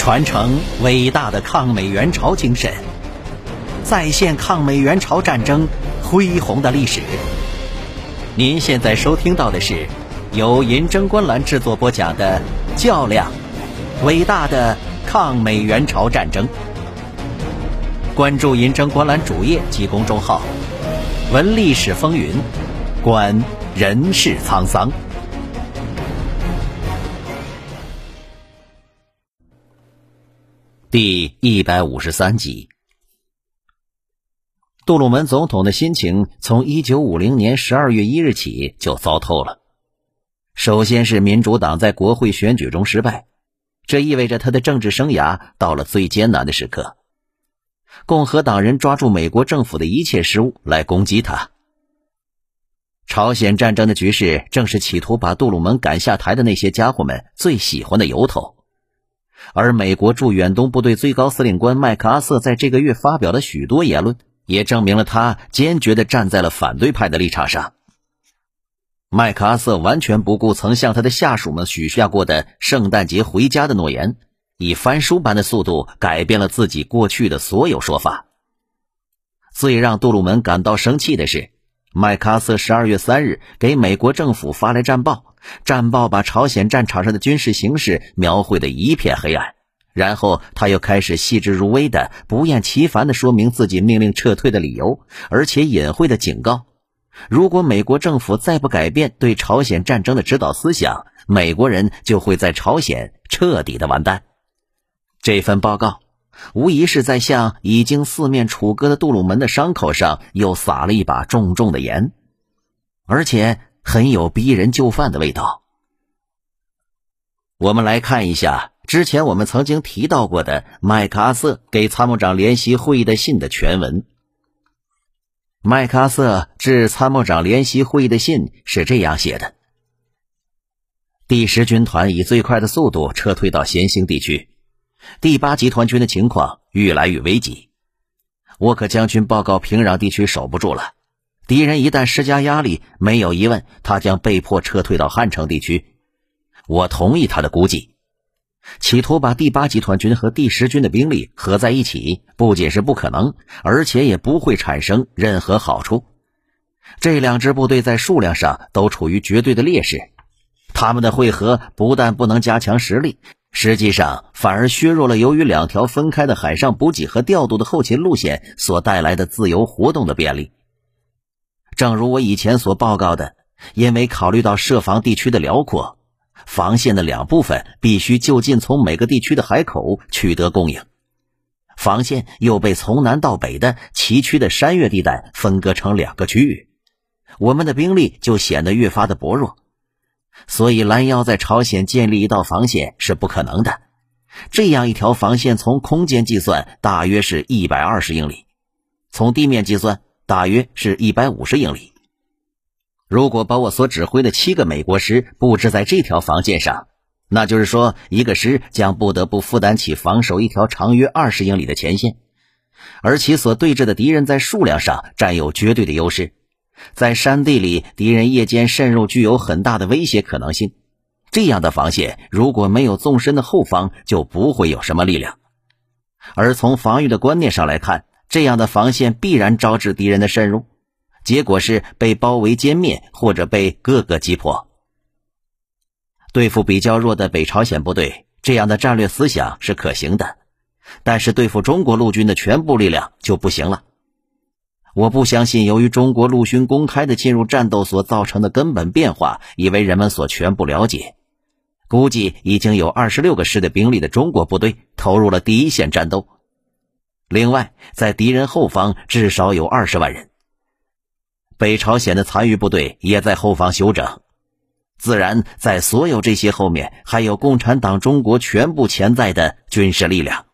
传承伟大的抗美援朝精神，再现抗美援朝战争恢宏的历史。您现在收听到的是由银针观澜制作播讲的《较量：伟大的抗美援朝战争》。关注银针观澜主页及公众号，闻历史风云，观人世沧桑。第一百五十三集，杜鲁门总统的心情从一九五零年十二月一日起就糟透了。首先是民主党在国会选举中失败，这意味着他的政治生涯到了最艰难的时刻。共和党人抓住美国政府的一切失误来攻击他。朝鲜战争的局势正是企图把杜鲁门赶下台的那些家伙们最喜欢的由头。而美国驻远东部队最高司令官麦克阿瑟在这个月发表的许多言论，也证明了他坚决地站在了反对派的立场上。麦克阿瑟完全不顾曾向他的下属们许下过的圣诞节回家的诺言，以翻书般的速度改变了自己过去的所有说法。最让杜鲁门感到生气的是，麦克阿瑟十二月三日给美国政府发来战报。战报把朝鲜战场上的军事形势描绘的一片黑暗，然后他又开始细致入微的、不厌其烦的说明自己命令撤退的理由，而且隐晦的警告：如果美国政府再不改变对朝鲜战争的指导思想，美国人就会在朝鲜彻底的完蛋。这份报告无疑是在向已经四面楚歌的杜鲁门的伤口上又撒了一把重重的盐，而且。很有逼人就范的味道。我们来看一下之前我们曾经提到过的麦克阿瑟给参谋长联席会议的信的全文。麦克阿瑟致参谋长联席会议的信是这样写的：第十军团以最快的速度撤退到咸兴地区，第八集团军的情况愈来愈危急。沃克将军报告，平壤地区守不住了。敌人一旦施加压力，没有疑问，他将被迫撤退到汉城地区。我同意他的估计，企图把第八集团军和第十军的兵力合在一起，不仅是不可能，而且也不会产生任何好处。这两支部队在数量上都处于绝对的劣势，他们的会合不但不能加强实力，实际上反而削弱了由于两条分开的海上补给和调度的后勤路线所带来的自由活动的便利。正如我以前所报告的，因为考虑到设防地区的辽阔，防线的两部分必须就近从每个地区的海口取得供应，防线又被从南到北的崎岖的山岳地带分割成两个区域，我们的兵力就显得越发的薄弱，所以拦腰在朝鲜建立一道防线是不可能的。这样一条防线从空间计算大约是一百二十英里，从地面计算。大约是一百五十英里。如果把我所指挥的七个美国师布置在这条防线上，那就是说，一个师将不得不负担起防守一条长约二十英里的前线，而其所对峙的敌人在数量上占有绝对的优势。在山地里，敌人夜间渗入具有很大的威胁可能性。这样的防线如果没有纵深的后方，就不会有什么力量。而从防御的观念上来看，这样的防线必然招致敌人的渗入，结果是被包围歼灭，或者被各个击破。对付比较弱的北朝鲜部队，这样的战略思想是可行的，但是对付中国陆军的全部力量就不行了。我不相信，由于中国陆军公开的进入战斗所造成的根本变化，已为人们所全部了解。估计已经有二十六个师的兵力的中国部队投入了第一线战斗。另外，在敌人后方至少有二十万人。北朝鲜的残余部队也在后方休整。自然，在所有这些后面，还有共产党中国全部潜在的军事力量。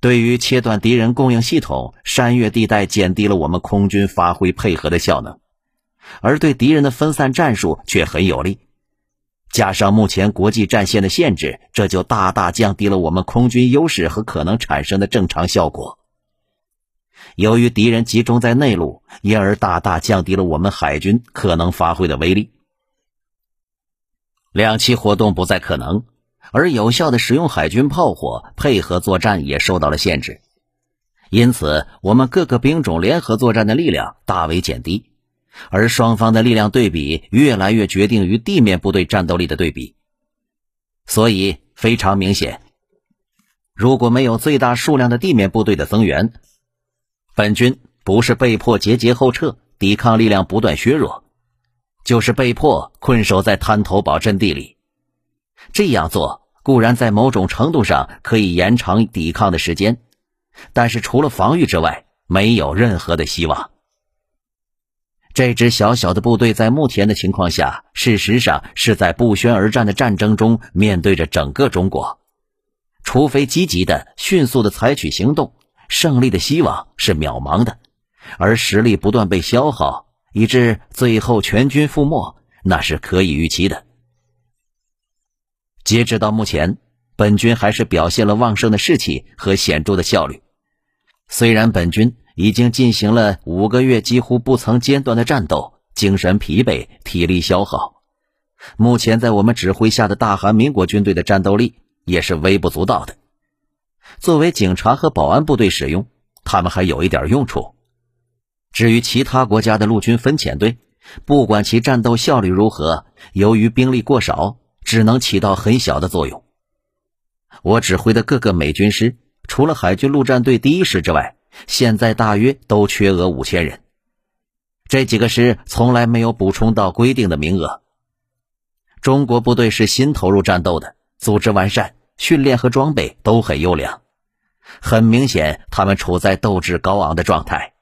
对于切断敌人供应系统，山岳地带减低了我们空军发挥配合的效能，而对敌人的分散战术却很有利。加上目前国际战线的限制，这就大大降低了我们空军优势和可能产生的正常效果。由于敌人集中在内陆，因而大大降低了我们海军可能发挥的威力。两栖活动不再可能，而有效的使用海军炮火配合作战也受到了限制。因此，我们各个兵种联合作战的力量大为减低，而双方的力量对比越来越决定于地面部队战斗力的对比。所以非常明显，如果没有最大数量的地面部队的增援，本军不是被迫节节后撤，抵抗力量不断削弱。就是被迫困守在滩头堡阵地里，这样做固然在某种程度上可以延长抵抗的时间，但是除了防御之外，没有任何的希望。这支小小的部队在目前的情况下，事实上是在不宣而战的战争中面对着整个中国，除非积极的、迅速的采取行动，胜利的希望是渺茫的，而实力不断被消耗。以致最后全军覆没，那是可以预期的。截止到目前，本军还是表现了旺盛的士气和显著的效率。虽然本军已经进行了五个月几乎不曾间断的战斗，精神疲惫，体力消耗，目前在我们指挥下的大韩民国军队的战斗力也是微不足道的。作为警察和保安部队使用，他们还有一点用处。至于其他国家的陆军分遣队，不管其战斗效率如何，由于兵力过少，只能起到很小的作用。我指挥的各个美军师，除了海军陆战队第一师之外，现在大约都缺额五千人。这几个师从来没有补充到规定的名额。中国部队是新投入战斗的，组织完善，训练和装备都很优良。很明显，他们处在斗志高昂的状态。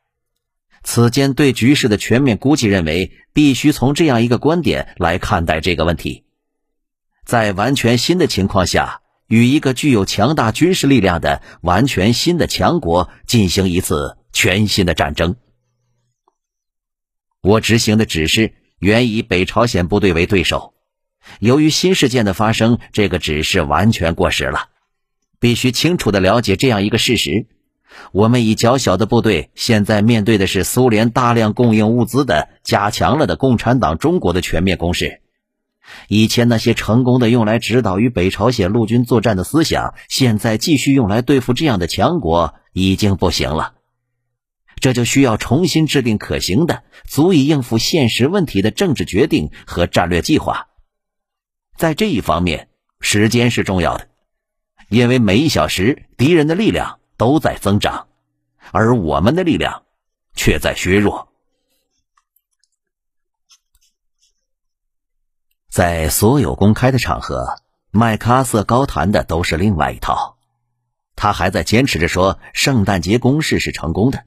此间对局势的全面估计认为，必须从这样一个观点来看待这个问题：在完全新的情况下，与一个具有强大军事力量的完全新的强国进行一次全新的战争。我执行的指示原以北朝鲜部队为对手，由于新事件的发生，这个指示完全过时了。必须清楚的了解这样一个事实。我们以较小的部队，现在面对的是苏联大量供应物资的、加强了的共产党中国的全面攻势。以前那些成功的用来指导与北朝鲜陆军作战的思想，现在继续用来对付这样的强国已经不行了。这就需要重新制定可行的、足以应付现实问题的政治决定和战略计划。在这一方面，时间是重要的，因为每一小时敌人的力量。都在增长，而我们的力量却在削弱。在所有公开的场合，麦克阿瑟高谈的都是另外一套。他还在坚持着说，圣诞节攻势是成功的，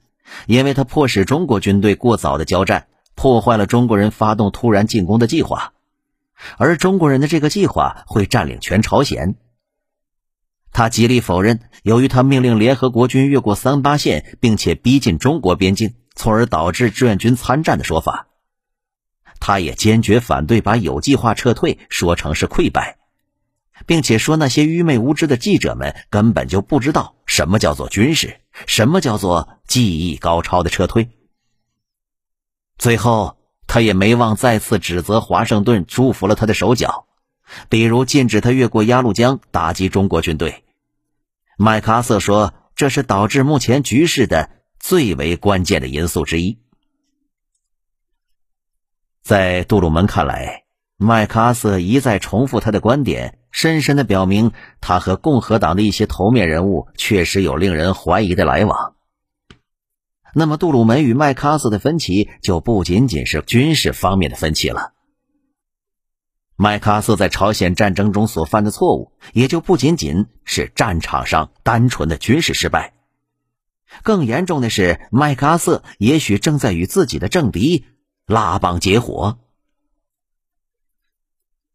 因为他迫使中国军队过早的交战，破坏了中国人发动突然进攻的计划，而中国人的这个计划会占领全朝鲜。他极力否认，由于他命令联合国军越过三八线，并且逼近中国边境，从而导致志愿军参战的说法。他也坚决反对把有计划撤退说成是溃败，并且说那些愚昧无知的记者们根本就不知道什么叫做军事，什么叫做技艺高超的撤退。最后，他也没忘再次指责华盛顿祝福了他的手脚。比如禁止他越过鸭绿江打击中国军队，麦克阿瑟说这是导致目前局势的最为关键的因素之一。在杜鲁门看来，麦克阿瑟一再重复他的观点，深深的表明他和共和党的一些头面人物确实有令人怀疑的来往。那么，杜鲁门与麦克阿瑟的分歧就不仅仅是军事方面的分歧了。麦克阿瑟在朝鲜战争中所犯的错误，也就不仅仅是战场上单纯的军事失败。更严重的是，麦克阿瑟也许正在与自己的政敌拉帮结伙。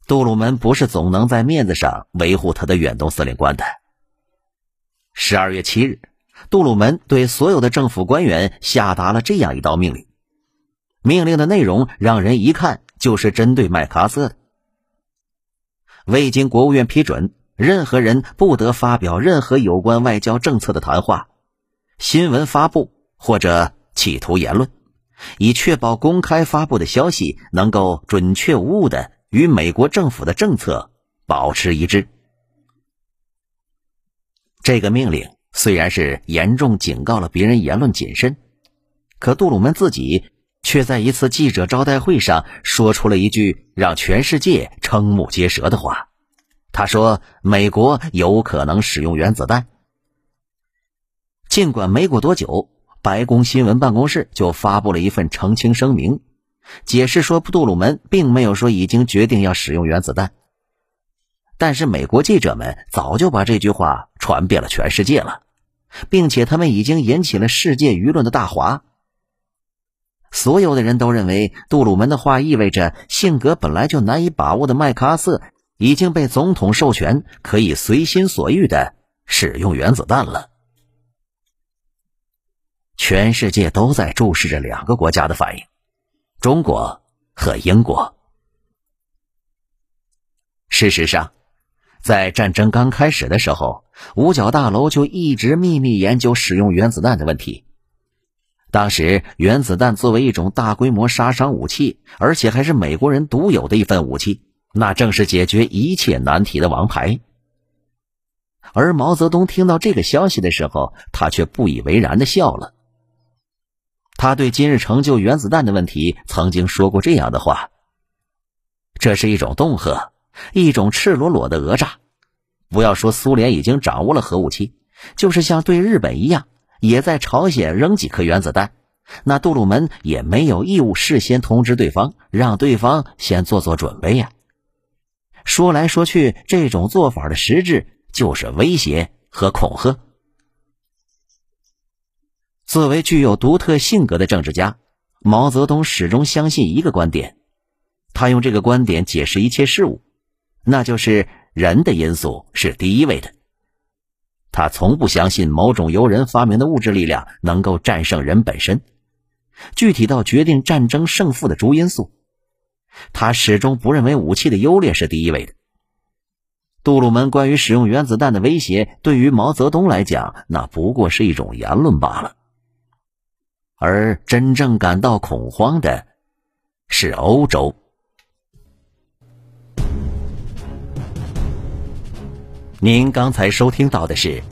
杜鲁门不是总能在面子上维护他的远东司令官的。十二月七日，杜鲁门对所有的政府官员下达了这样一道命令，命令的内容让人一看就是针对麦克阿瑟的。未经国务院批准，任何人不得发表任何有关外交政策的谈话、新闻发布或者企图言论，以确保公开发布的消息能够准确无误的与美国政府的政策保持一致。这个命令虽然是严重警告了别人言论谨慎，可杜鲁门自己却在一次记者招待会上说出了一句让全世界瞠目结舌的话。他说：“美国有可能使用原子弹。”尽管没过多久，白宫新闻办公室就发布了一份澄清声明，解释说杜鲁门并没有说已经决定要使用原子弹。但是美国记者们早就把这句话传遍了全世界了，并且他们已经引起了世界舆论的大哗。所有的人都认为杜鲁门的话意味着，性格本来就难以把握的麦克阿瑟已经被总统授权可以随心所欲的使用原子弹了。全世界都在注视着两个国家的反应：中国和英国。事实上。在战争刚开始的时候，五角大楼就一直秘密研究使用原子弹的问题。当时，原子弹作为一种大规模杀伤武器，而且还是美国人独有的一份武器，那正是解决一切难题的王牌。而毛泽东听到这个消息的时候，他却不以为然的笑了。他对今日成就原子弹的问题曾经说过这样的话：“这是一种恫吓。”一种赤裸裸的讹诈，不要说苏联已经掌握了核武器，就是像对日本一样，也在朝鲜扔几颗原子弹，那杜鲁门也没有义务事先通知对方，让对方先做做准备呀。说来说去，这种做法的实质就是威胁和恐吓。作为具有独特性格的政治家，毛泽东始终相信一个观点，他用这个观点解释一切事物。那就是人的因素是第一位的。他从不相信某种由人发明的物质力量能够战胜人本身。具体到决定战争胜负的主因素，他始终不认为武器的优劣是第一位的。杜鲁门关于使用原子弹的威胁，对于毛泽东来讲，那不过是一种言论罢了。而真正感到恐慌的，是欧洲。您刚才收听到的是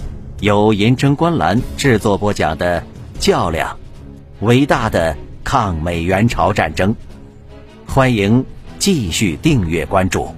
由银针观澜制作播讲的《较量：伟大的抗美援朝战争》，欢迎继续订阅关注。